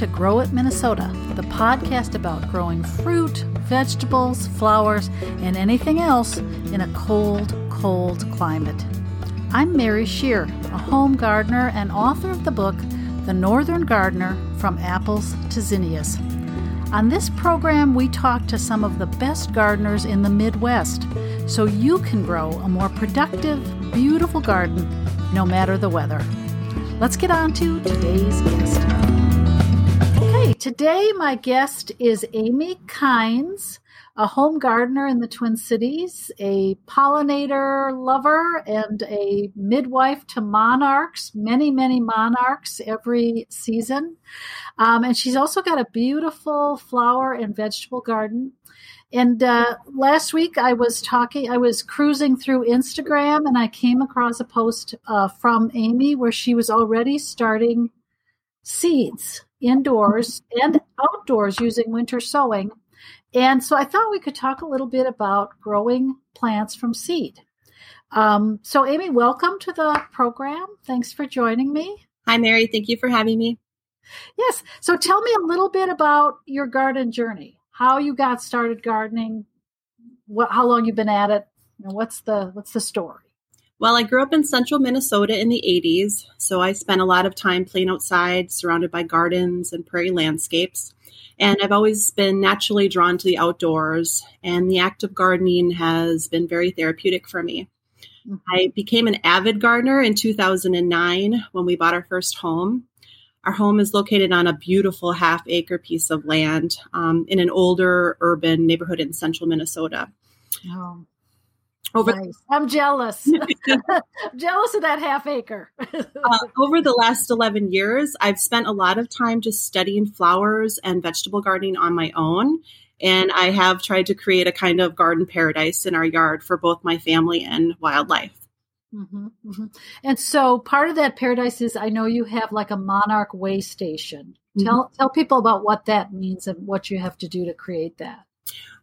to Grow It Minnesota, the podcast about growing fruit, vegetables, flowers, and anything else in a cold, cold climate. I'm Mary Schier, a home gardener and author of the book The Northern Gardener From Apples to Zinnias. On this program, we talk to some of the best gardeners in the Midwest so you can grow a more productive, beautiful garden no matter the weather. Let's get on to today's guest. Today my guest is Amy Kynes, a home gardener in the Twin Cities, a pollinator lover, and a midwife to monarchs, many, many monarchs every season. Um, and she's also got a beautiful flower and vegetable garden. And uh, last week I was talking, I was cruising through Instagram and I came across a post uh, from Amy where she was already starting seeds indoors and outdoors using winter sowing. And so I thought we could talk a little bit about growing plants from seed. Um, so, Amy, welcome to the program. Thanks for joining me. Hi, Mary. Thank you for having me. Yes. So, tell me a little bit about your garden journey how you got started gardening, what, how long you've been at it, and what's the what's the story? Well, I grew up in central Minnesota in the 80s, so I spent a lot of time playing outside, surrounded by gardens and prairie landscapes. And I've always been naturally drawn to the outdoors, and the act of gardening has been very therapeutic for me. Mm-hmm. I became an avid gardener in 2009 when we bought our first home. Our home is located on a beautiful half acre piece of land um, in an older urban neighborhood in central Minnesota. Oh, over, nice. I'm jealous. I'm jealous of that half acre. uh, over the last 11 years, I've spent a lot of time just studying flowers and vegetable gardening on my own. And I have tried to create a kind of garden paradise in our yard for both my family and wildlife. Mm-hmm, mm-hmm. And so part of that paradise is I know you have like a monarch way station. Mm-hmm. Tell tell people about what that means and what you have to do to create that.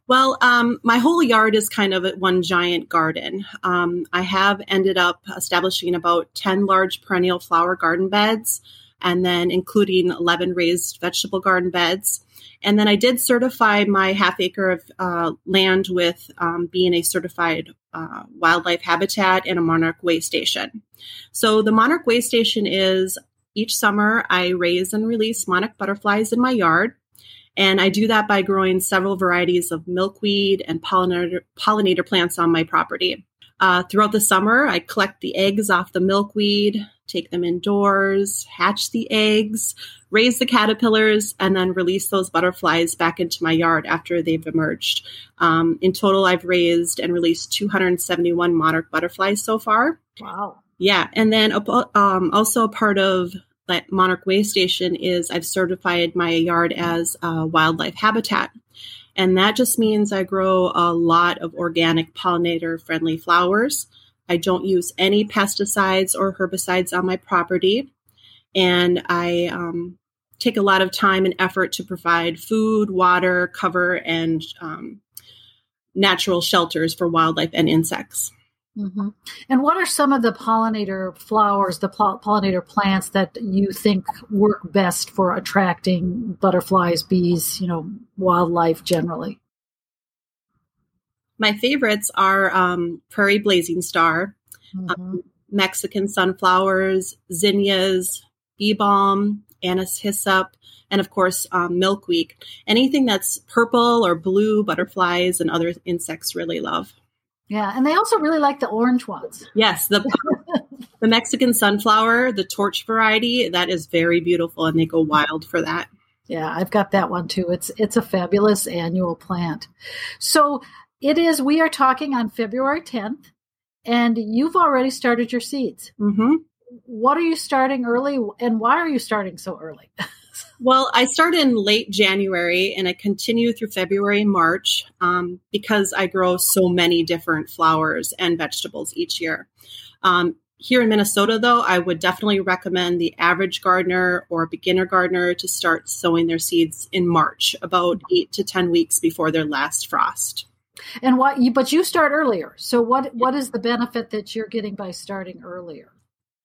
Well, um, my whole yard is kind of one giant garden. Um, I have ended up establishing about 10 large perennial flower garden beds and then including 11 raised vegetable garden beds. And then I did certify my half acre of uh, land with um, being a certified uh, wildlife habitat and a monarch way station. So the monarch way station is each summer I raise and release monarch butterflies in my yard. And I do that by growing several varieties of milkweed and pollinator, pollinator plants on my property. Uh, throughout the summer, I collect the eggs off the milkweed, take them indoors, hatch the eggs, raise the caterpillars, and then release those butterflies back into my yard after they've emerged. Um, in total, I've raised and released 271 monarch butterflies so far. Wow. Yeah. And then um, also a part of Monarch Way Station is I've certified my yard as a wildlife habitat. And that just means I grow a lot of organic pollinator friendly flowers. I don't use any pesticides or herbicides on my property and I um, take a lot of time and effort to provide food, water, cover, and um, natural shelters for wildlife and insects. Mm-hmm. And what are some of the pollinator flowers, the pollinator plants that you think work best for attracting butterflies, bees, you know, wildlife generally? My favorites are um, prairie blazing star, mm-hmm. um, Mexican sunflowers, zinnias, bee balm, anise hyssop, and of course um, milkweed. Anything that's purple or blue, butterflies and other insects really love. Yeah, and they also really like the orange ones. Yes, the the Mexican sunflower, the torch variety, that is very beautiful, and they go wild for that. Yeah, I've got that one too. It's it's a fabulous annual plant. So it is. We are talking on February tenth, and you've already started your seeds. Mm-hmm what are you starting early and why are you starting so early? well, I start in late January and I continue through February and March um, because I grow so many different flowers and vegetables each year. Um, here in Minnesota, though, I would definitely recommend the average gardener or beginner gardener to start sowing their seeds in March, about eight to 10 weeks before their last frost. And what you, but you start earlier. So what, what is the benefit that you're getting by starting earlier?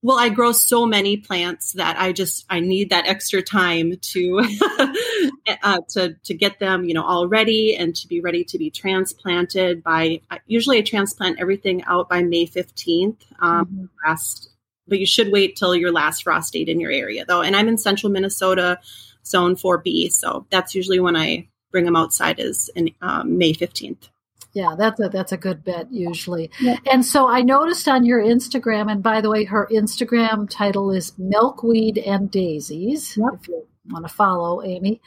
Well, I grow so many plants that I just I need that extra time to uh, to to get them, you know, all ready and to be ready to be transplanted by. Usually, I transplant everything out by May fifteenth. Um, mm-hmm. Last, but you should wait till your last frost date in your area, though. And I'm in central Minnesota, zone four B, so that's usually when I bring them outside is in um, May fifteenth. Yeah, that's a that's a good bet usually. Yeah. And so I noticed on your Instagram, and by the way, her Instagram title is Milkweed and Daisies. Yep. If you want to follow Amy,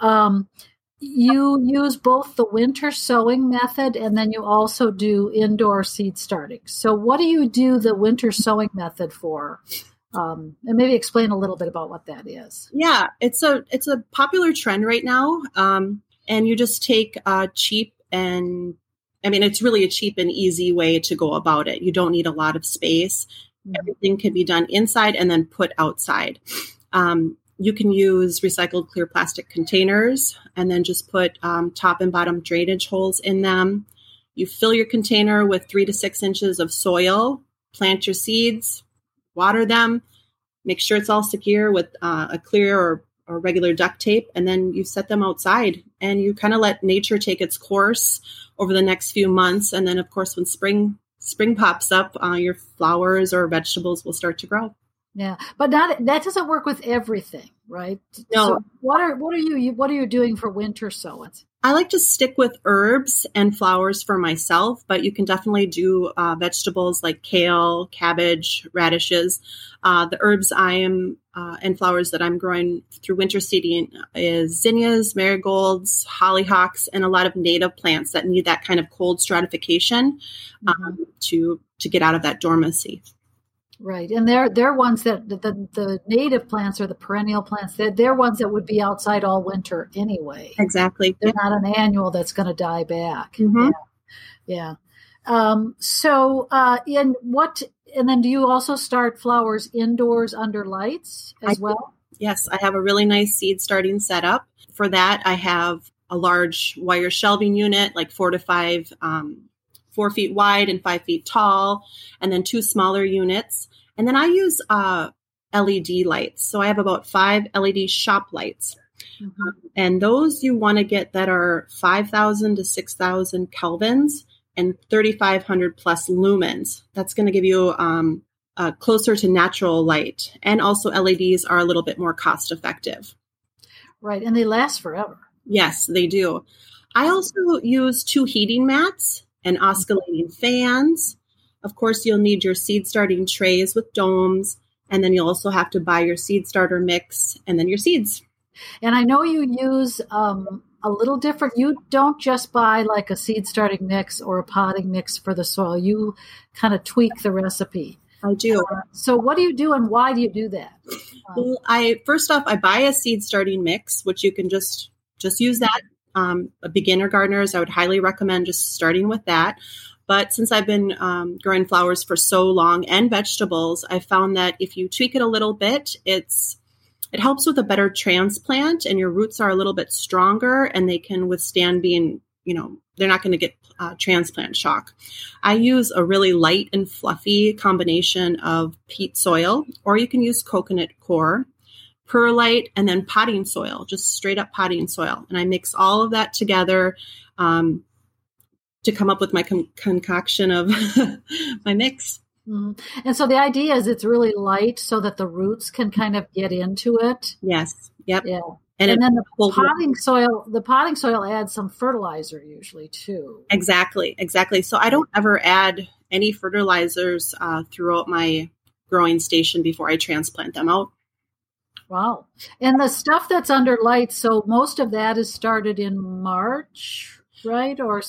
um, you use both the winter sowing method and then you also do indoor seed starting. So, what do you do the winter sowing method for? Um, and maybe explain a little bit about what that is. Yeah, it's a it's a popular trend right now. Um, and you just take uh, cheap and I mean, it's really a cheap and easy way to go about it. You don't need a lot of space. Mm-hmm. Everything can be done inside and then put outside. Um, you can use recycled clear plastic containers and then just put um, top and bottom drainage holes in them. You fill your container with three to six inches of soil, plant your seeds, water them, make sure it's all secure with uh, a clear or, or regular duct tape, and then you set them outside and you kind of let nature take its course over the next few months. And then, of course, when spring spring pops up, uh, your flowers or vegetables will start to grow. Yeah, but not that doesn't work with everything, right? No. So what are what are you what are you doing for winter sowings? I like to stick with herbs and flowers for myself, but you can definitely do uh, vegetables like kale, cabbage, radishes. Uh, the herbs I am uh, and flowers that I'm growing through winter seeding is zinnias, marigolds, hollyhocks, and a lot of native plants that need that kind of cold stratification um, mm-hmm. to to get out of that dormancy. Right, and they're they're ones that the, the native plants or the perennial plants. They're, they're ones that would be outside all winter anyway. Exactly, they're yeah. not an annual that's going to die back. Mm-hmm. Yeah, yeah. Um, so, uh, in what? And then, do you also start flowers indoors under lights as I, well? Yes, I have a really nice seed starting setup. For that, I have a large wire shelving unit, like four to five um, four feet wide and five feet tall, and then two smaller units. And then I use uh, LED lights. So I have about five LED shop lights. Mm-hmm. Um, and those you want to get that are 5,000 to 6,000 kelvins and 3,500 plus lumens. That's going to give you um, uh, closer to natural light. And also, LEDs are a little bit more cost effective. Right. And they last forever. Yes, they do. I also use two heating mats and oscillating fans. Of course, you'll need your seed starting trays with domes, and then you'll also have to buy your seed starter mix and then your seeds. And I know you use um, a little different. You don't just buy like a seed starting mix or a potting mix for the soil. You kind of tweak the recipe. I do. Uh, so, what do you do, and why do you do that? well, I first off, I buy a seed starting mix, which you can just just use that um, beginner gardeners, I would highly recommend just starting with that. But since I've been um, growing flowers for so long and vegetables, I found that if you tweak it a little bit, it's it helps with a better transplant, and your roots are a little bit stronger, and they can withstand being, you know, they're not going to get uh, transplant shock. I use a really light and fluffy combination of peat soil, or you can use coconut coir perlite, and then potting soil, just straight up potting soil. And I mix all of that together um, to come up with my con- concoction of my mix. Mm-hmm. And so the idea is it's really light so that the roots can kind of get into it. Yes. Yep. Yeah. And, and then the potting soil, the potting soil adds some fertilizer usually too. Exactly, exactly. So I don't ever add any fertilizers uh, throughout my growing station before I transplant them out. Wow. And the stuff that's under lights, so most of that is started in March, right? Or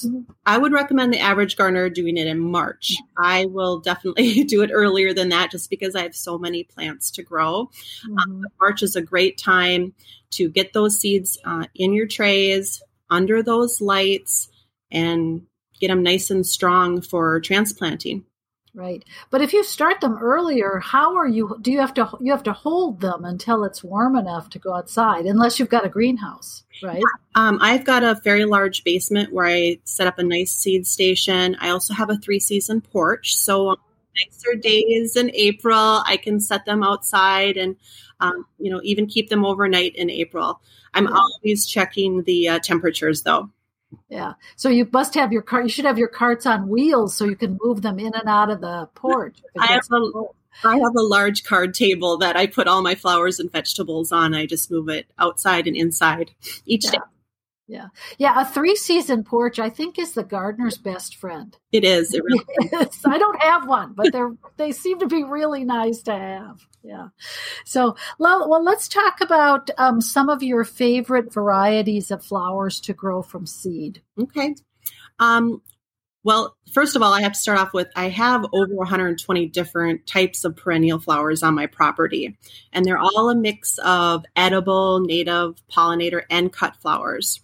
I would recommend the average gardener doing it in March. I will definitely do it earlier than that just because I have so many plants to grow. Mm-hmm. Um, March is a great time to get those seeds uh, in your trays under those lights and get them nice and strong for transplanting. Right. But if you start them earlier, how are you do you have to you have to hold them until it's warm enough to go outside unless you've got a greenhouse, right? Um, I've got a very large basement where I set up a nice seed station. I also have a three season porch. So nicer days in April, I can set them outside and, um, you know, even keep them overnight in April. I'm yeah. always checking the uh, temperatures though. Yeah. So you must have your cart. You should have your carts on wheels so you can move them in and out of the porch. I have, a, I have a large card table that I put all my flowers and vegetables on. I just move it outside and inside each yeah. day. Yeah. Yeah. A three season porch, I think, is the gardener's best friend. It is. It really is. I don't have one, but they're, they seem to be really nice to have. Yeah. So, well, well let's talk about um, some of your favorite varieties of flowers to grow from seed. Okay. Um, well, first of all, I have to start off with I have over 120 different types of perennial flowers on my property, and they're all a mix of edible, native, pollinator, and cut flowers.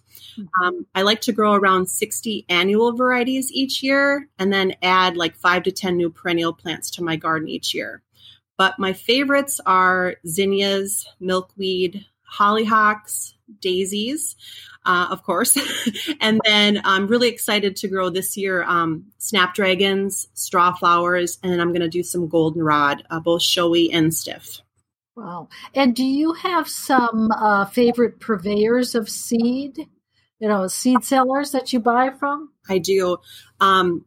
Um, I like to grow around 60 annual varieties each year and then add like five to 10 new perennial plants to my garden each year. But my favorites are zinnias, milkweed, hollyhocks, daisies, uh, of course. and then I'm really excited to grow this year um, snapdragons, straw flowers, and I'm going to do some goldenrod, uh, both showy and stiff. Wow. And do you have some uh, favorite purveyors of seed? You know, seed sellers that you buy from? I do. Um,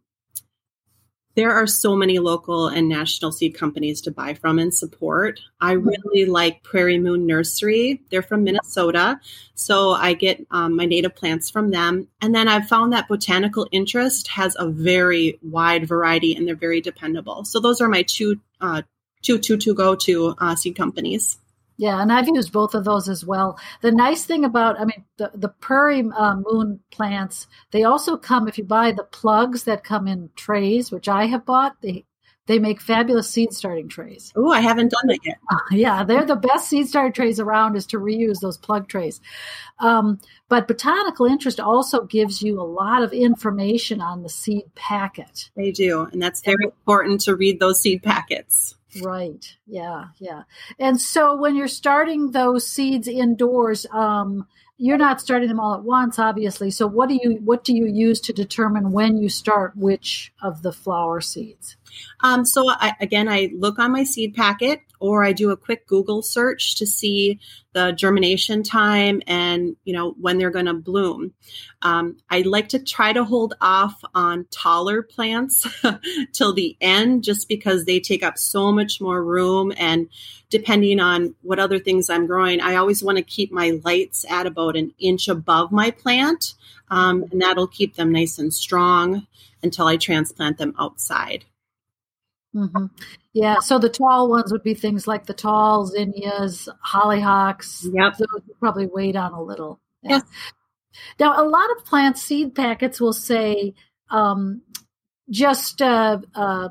there are so many local and national seed companies to buy from and support. I mm-hmm. really like Prairie Moon Nursery. They're from Minnesota. So I get um, my native plants from them. And then I've found that Botanical Interest has a very wide variety and they're very dependable. So those are my two, uh, two, two, two go to uh, seed companies. Yeah, and I've used both of those as well. The nice thing about, I mean, the, the prairie uh, moon plants, they also come, if you buy the plugs that come in trays, which I have bought, they they make fabulous seed starting trays. Oh, I haven't done that yet. Uh, yeah, they're the best seed starting trays around is to reuse those plug trays. Um, but botanical interest also gives you a lot of information on the seed packet. They do, and that's very and, important to read those seed packets. Right. Yeah. Yeah. And so when you're starting those seeds indoors, um, you're not starting them all at once, obviously. So what do you what do you use to determine when you start which of the flower seeds? Um, so I, again, I look on my seed packet or I do a quick Google search to see the germination time and you know when they're going to bloom. Um, I like to try to hold off on taller plants till the end, just because they take up so much more room and depending on what other things I'm growing, I always want to keep my lights at about an inch above my plant, um, and that'll keep them nice and strong until I transplant them outside. Mm-hmm. Yeah, so the tall ones would be things like the tall zinnias, hollyhocks. Yep. Those would probably wait on a little. Yeah. Yes. Now, a lot of plant seed packets will say um, just uh, uh,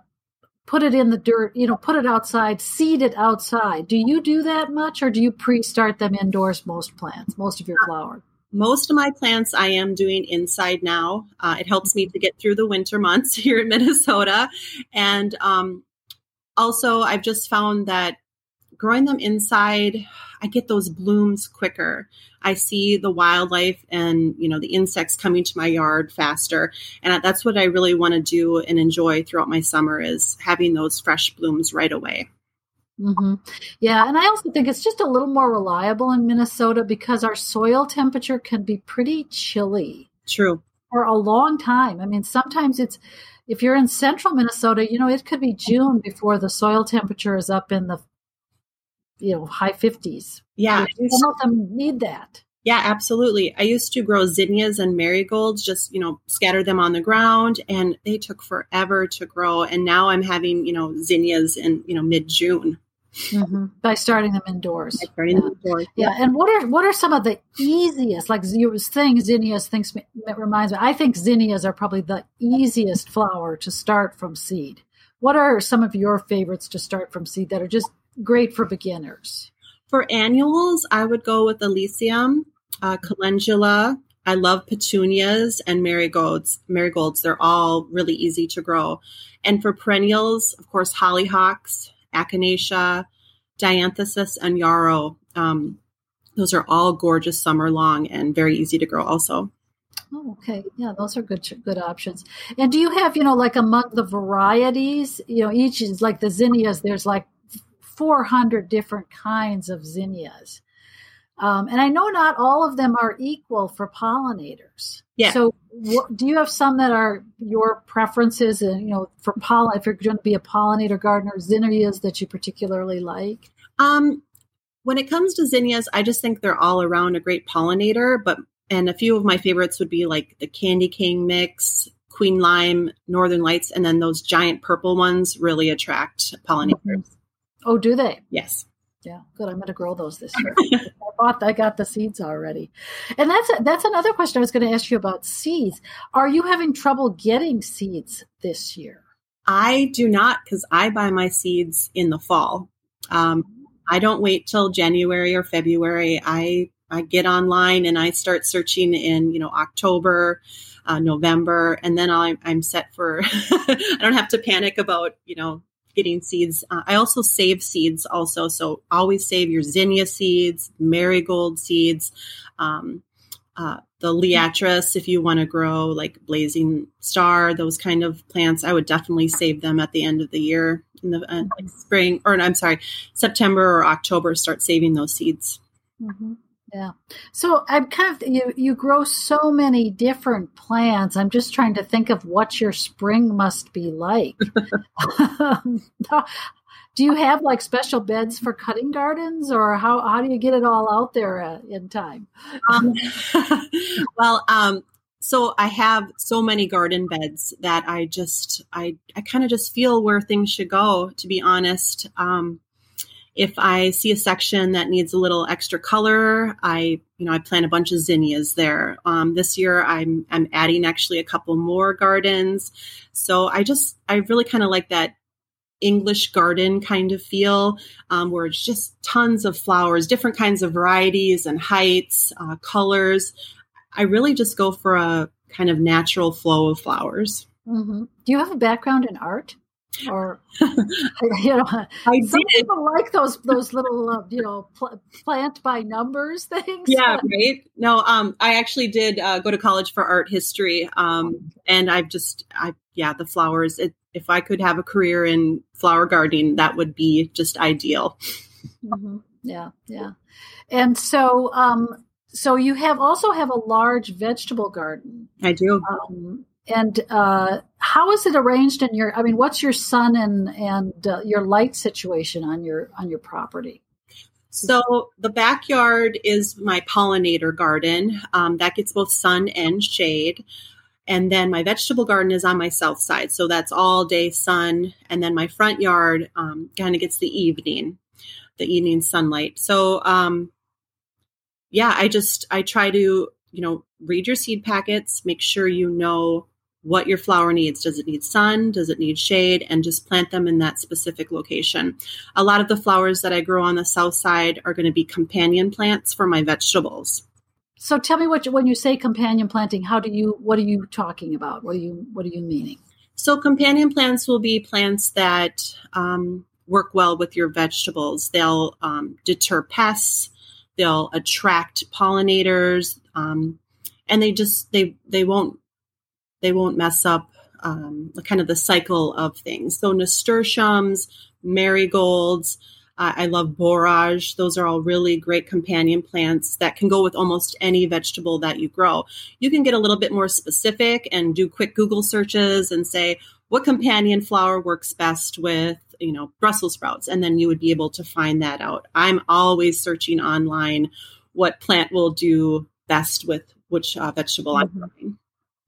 put it in the dirt, you know, put it outside, seed it outside. Do you do that much or do you pre start them indoors, most plants, most of your flowers? Most of my plants I am doing inside now. Uh, it helps me to get through the winter months here in Minnesota. And um, also, I've just found that growing them inside, I get those blooms quicker. I see the wildlife and you know the insects coming to my yard faster, and that's what I really want to do and enjoy throughout my summer is having those fresh blooms right away. Mm-hmm. Yeah, and I also think it's just a little more reliable in Minnesota because our soil temperature can be pretty chilly. True. For a long time. I mean, sometimes it's if you're in central Minnesota, you know, it could be June before the soil temperature is up in the you know high 50s. Yeah, some of them need that. Yeah, absolutely. I used to grow zinnias and marigolds, just, you know, scatter them on the ground and they took forever to grow. And now I'm having, you know, zinnias in, you know, mid June. Mm-hmm. By starting them indoors. By starting yeah. them indoors. Yeah. yeah. And what are what are some of the easiest, like you was saying, zinnias thinks reminds me. I think zinnias are probably the easiest flower to start from seed. What are some of your favorites to start from seed that are just great for beginners? For annuals, I would go with Alyssum, uh, calendula. I love petunias and marigolds. Marigolds, they're all really easy to grow. And for perennials, of course, hollyhocks, Echinacea, Dianthesis, and Yarrow. Um, those are all gorgeous summer long and very easy to grow also. Oh, okay. Yeah, those are good good options. And do you have, you know, like among the varieties, you know, each is like the zinnias, there's like 400 different kinds of zinnias. Um, and I know not all of them are equal for pollinators. Yeah. So, what, do you have some that are your preferences, and you know, for pollen? If you're going to be a pollinator gardener, zinnias that you particularly like? Um, when it comes to zinnias, I just think they're all around a great pollinator. But and a few of my favorites would be like the Candy Cane mix, Queen Lime, Northern Lights, and then those giant purple ones really attract pollinators. Oh, do they? Yes. Yeah, good. I'm going to grow those this year. I bought, I got the seeds already, and that's that's another question I was going to ask you about seeds. Are you having trouble getting seeds this year? I do not because I buy my seeds in the fall. Um, I don't wait till January or February. I I get online and I start searching in you know October, uh, November, and then I'm, I'm set for. I don't have to panic about you know getting seeds. Uh, I also save seeds also. So always save your zinnia seeds, marigold seeds, um, uh, the liatris if you want to grow like blazing star, those kind of plants. I would definitely save them at the end of the year in the uh, like spring or I'm sorry, September or October. Start saving those seeds. Mm-hmm. Yeah. So I'm kind of you you grow so many different plants. I'm just trying to think of what your spring must be like. do you have like special beds for cutting gardens or how how do you get it all out there uh, in time? Um, well, um, so I have so many garden beds that I just I I kind of just feel where things should go to be honest. Um, if I see a section that needs a little extra color, I, you know, I plant a bunch of zinnias there. Um, this year, I'm I'm adding actually a couple more gardens. So I just I really kind of like that English garden kind of feel, um, where it's just tons of flowers, different kinds of varieties and heights, uh, colors. I really just go for a kind of natural flow of flowers. Mm-hmm. Do you have a background in art? Or you know, I some did. people like those those little uh, you know pl- plant by numbers things. Yeah, right. No, um, I actually did uh, go to college for art history, um, and I've just I yeah the flowers. It, if I could have a career in flower gardening, that would be just ideal. Mm-hmm. Yeah, yeah, and so um, so you have also have a large vegetable garden. I do. Um, and uh, how is it arranged in your? I mean, what's your sun and and uh, your light situation on your on your property? So the backyard is my pollinator garden um, that gets both sun and shade. And then my vegetable garden is on my south side. So that's all day sun. And then my front yard um, kind of gets the evening, the evening sunlight. So, um, yeah, I just, I try to, you know, read your seed packets, make sure you know what your flower needs. Does it need sun? Does it need shade? And just plant them in that specific location. A lot of the flowers that I grow on the south side are going to be companion plants for my vegetables. So tell me what you, when you say companion planting, how do you what are you talking about? What are you what are you meaning? So companion plants will be plants that um, work well with your vegetables. They'll um, deter pests. They'll attract pollinators, um, and they just they they won't they won't mess up um, kind of the cycle of things. So nasturtiums, marigolds, uh, I love borage. Those are all really great companion plants that can go with almost any vegetable that you grow. You can get a little bit more specific and do quick Google searches and say what companion flower works best with you know Brussels sprouts, and then you would be able to find that out. I'm always searching online what plant will do best with which uh, vegetable mm-hmm. I'm growing.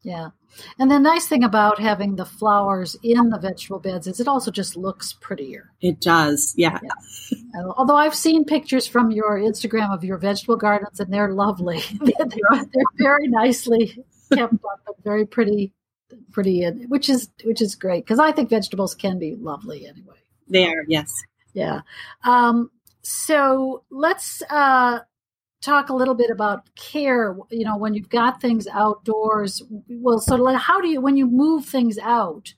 Yeah. And the nice thing about having the flowers in the vegetable beds is it also just looks prettier. It does, yeah. yeah. Although I've seen pictures from your Instagram of your vegetable gardens and they're lovely. they're, they're, very nicely kept up and very pretty, pretty, which is which is great because I think vegetables can be lovely anyway. They are, yes. Yeah. Um, so let's uh, talk a little bit about care you know when you've got things outdoors well so like how do you when you move things out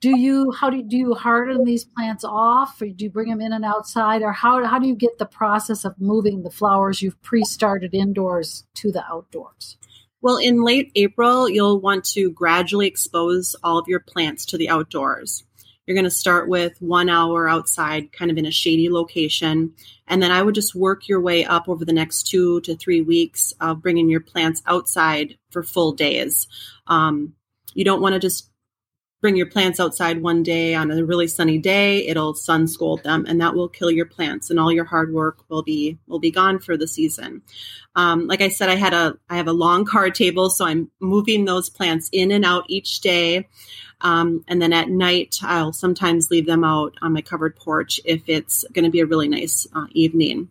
do you how do you, do you harden these plants off? Or do you bring them in and outside? Or how, how do you get the process of moving the flowers you've pre-started indoors to the outdoors? Well, in late April, you'll want to gradually expose all of your plants to the outdoors. You're going to start with one hour outside, kind of in a shady location. And then I would just work your way up over the next two to three weeks of bringing your plants outside for full days. Um, you don't want to just bring your plants outside one day on a really sunny day it'll sun scald them and that will kill your plants and all your hard work will be will be gone for the season um, like i said i had a i have a long card table so i'm moving those plants in and out each day um, and then at night i'll sometimes leave them out on my covered porch if it's going to be a really nice uh, evening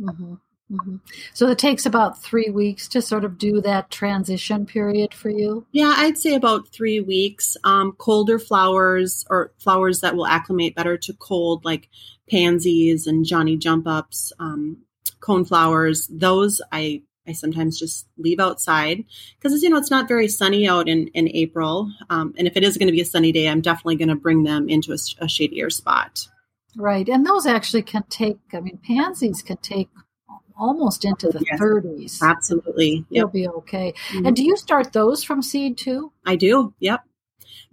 mm-hmm. Mm-hmm. So it takes about three weeks to sort of do that transition period for you? Yeah, I'd say about three weeks. Um, colder flowers or flowers that will acclimate better to cold, like pansies and Johnny jump ups, um, cone flowers, those I I sometimes just leave outside because you know it's not very sunny out in in April, um, and if it is going to be a sunny day, I'm definitely going to bring them into a, a shadier spot. Right, and those actually can take. I mean, pansies can take almost into the yes, 30s. Absolutely. Yep. You'll be okay. Mm-hmm. And do you start those from seed too? I do. Yep.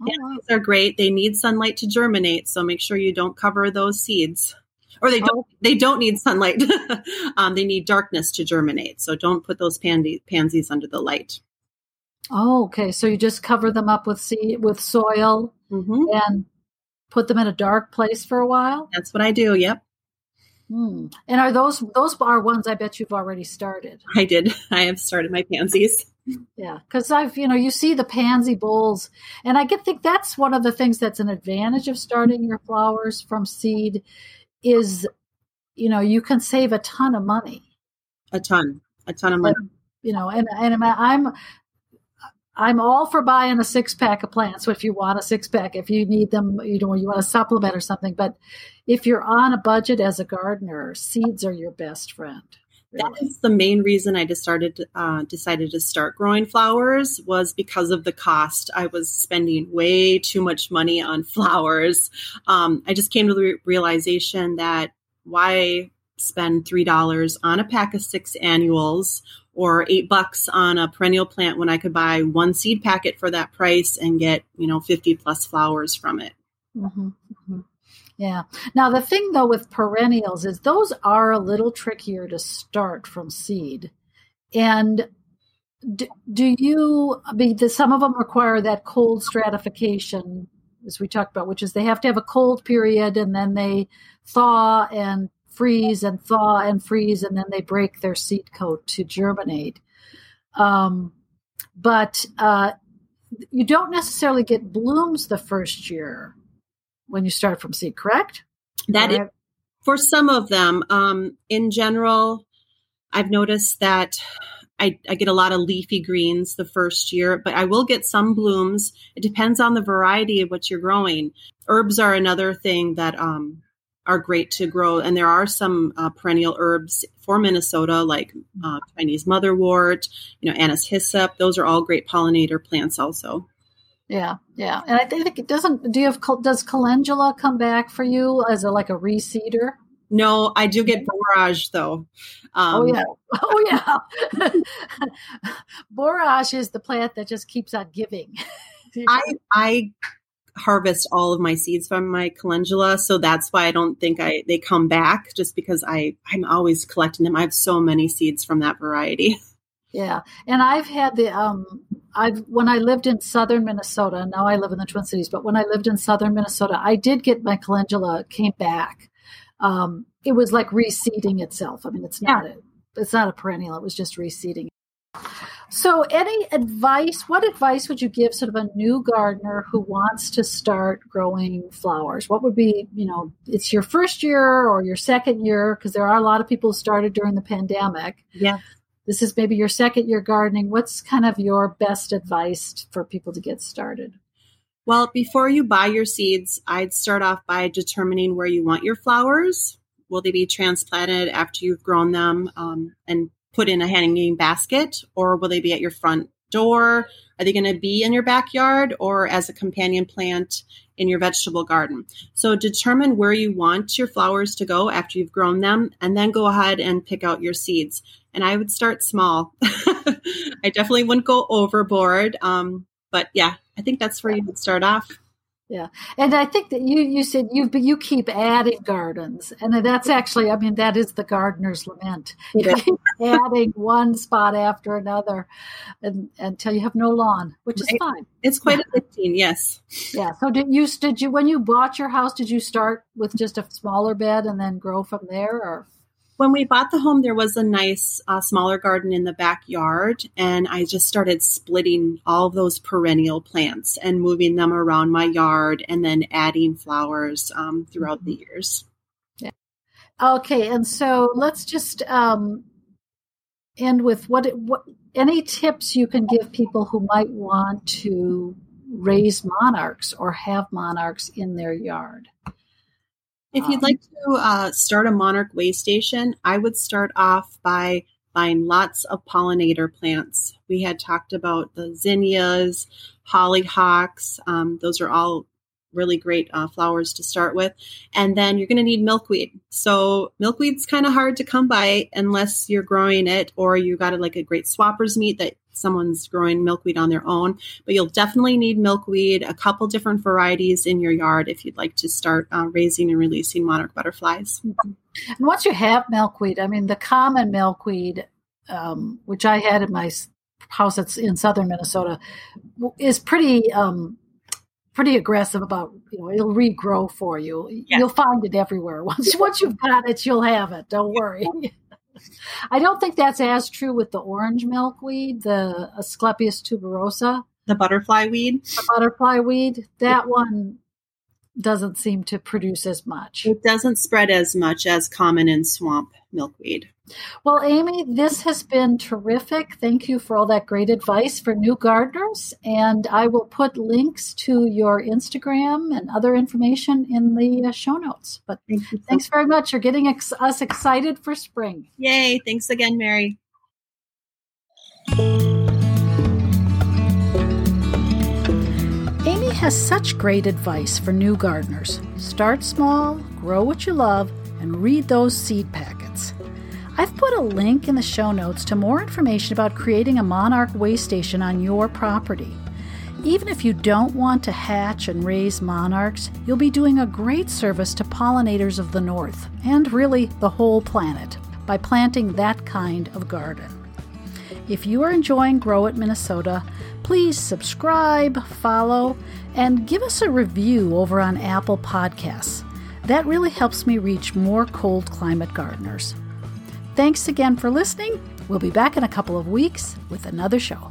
Oh, wow. These are great. They need sunlight to germinate, so make sure you don't cover those seeds. Or they don't. Oh. They don't need sunlight. um, they need darkness to germinate. So don't put those pandy, pansies under the light. Oh, okay. So you just cover them up with seed with soil mm-hmm. and put them in a dark place for a while. That's what I do. Yep. Hmm. And are those those are ones I bet you've already started? I did. I have started my pansies. Yeah, because I've you know you see the pansy bowls, and I get think that's one of the things that's an advantage of starting your flowers from seed, is you know you can save a ton of money. A ton, a ton of money. You know, and and I'm I'm all for buying a six pack of plants. So if you want a six pack, if you need them, you know, you want a supplement or something. But if you're on a budget as a gardener, seeds are your best friend. That is the main reason I started, uh, decided to start growing flowers was because of the cost. I was spending way too much money on flowers. Um, I just came to the re- realization that why spend three dollars on a pack of six annuals or eight bucks on a perennial plant when I could buy one seed packet for that price and get, you know, 50 plus flowers from it. Mm-hmm. Yeah. Now, the thing though with perennials is those are a little trickier to start from seed. And do, do you, I mean, the, some of them require that cold stratification, as we talked about, which is they have to have a cold period and then they thaw and freeze and thaw and freeze, and then they break their seed coat to germinate. Um, but uh, you don't necessarily get blooms the first year when you start from seed, correct? That is, for some of them. Um, in general, I've noticed that I, I, get a lot of leafy greens the first year, but I will get some blooms. It depends on the variety of what you're growing. Herbs are another thing that um, are great to grow. And there are some uh, perennial herbs for Minnesota, like uh, Chinese motherwort, you know, anise hyssop. Those are all great pollinator plants, also. Yeah, yeah, and I think it doesn't. Do you have does calendula come back for you as a like a reseeder? No, I do get borage though. Um, oh yeah, oh yeah. borage is the plant that just keeps on giving. I I harvest all of my seeds from my calendula so that's why i don't think i they come back just because i i'm always collecting them i have so many seeds from that variety yeah and i've had the um i've when i lived in southern minnesota now i live in the twin cities but when i lived in southern minnesota i did get my calendula came back um it was like reseeding itself i mean it's not yeah. a, it's not a perennial it was just reseeding so, any advice? What advice would you give sort of a new gardener who wants to start growing flowers? What would be, you know, it's your first year or your second year, because there are a lot of people who started during the pandemic. Yeah. This is maybe your second year gardening. What's kind of your best advice for people to get started? Well, before you buy your seeds, I'd start off by determining where you want your flowers. Will they be transplanted after you've grown them? Um, and put in a hanging basket or will they be at your front door? Are they going to be in your backyard or as a companion plant in your vegetable garden? So determine where you want your flowers to go after you've grown them and then go ahead and pick out your seeds. And I would start small. I definitely wouldn't go overboard. Um, but yeah, I think that's where you would start off. Yeah, and I think that you you said you you keep adding gardens, and that's actually I mean that is the gardener's lament. You keep adding one spot after another, and, until you have no lawn, which is fine. It's quite addicting, yes. Yeah. So did you did you when you bought your house? Did you start with just a smaller bed and then grow from there, or? When we bought the home, there was a nice uh, smaller garden in the backyard, and I just started splitting all of those perennial plants and moving them around my yard, and then adding flowers um, throughout the years. Yeah. Okay, and so let's just um, end with what what any tips you can give people who might want to raise monarchs or have monarchs in their yard. If you'd um, like to uh, start a monarch way station, I would start off by buying lots of pollinator plants. We had talked about the zinnias, hollyhocks. Um, those are all really great uh, flowers to start with. And then you're going to need milkweed. So milkweed's kind of hard to come by unless you're growing it or you got a, like a great swappers meet that someone's growing milkweed on their own. But you'll definitely need milkweed, a couple different varieties in your yard if you'd like to start uh, raising and releasing monarch butterflies. And once you have milkweed, I mean, the common milkweed, um, which I had in my house that's in southern Minnesota, is pretty. Um, pretty aggressive about you know it'll regrow for you yeah. you'll find it everywhere once once you've got it you'll have it don't worry I don't think that's as true with the orange milkweed, the Asclepias tuberosa. The butterfly weed? The butterfly weed. That yeah. one doesn't seem to produce as much. It doesn't spread as much as common in swamp milkweed. Well, Amy, this has been terrific. Thank you for all that great advice for new gardeners. And I will put links to your Instagram and other information in the uh, show notes. But Thank thanks very much for getting ex- us excited for spring. Yay. Thanks again, Mary. Amy has such great advice for new gardeners. Start small, grow what you love, and read those seed packets. I've put a link in the show notes to more information about creating a monarch way station on your property. Even if you don't want to hatch and raise monarchs, you'll be doing a great service to pollinators of the north, and really the whole planet, by planting that kind of garden. If you are enjoying Grow It Minnesota, please subscribe, follow, and give us a review over on Apple Podcasts. That really helps me reach more cold climate gardeners. Thanks again for listening. We'll be back in a couple of weeks with another show.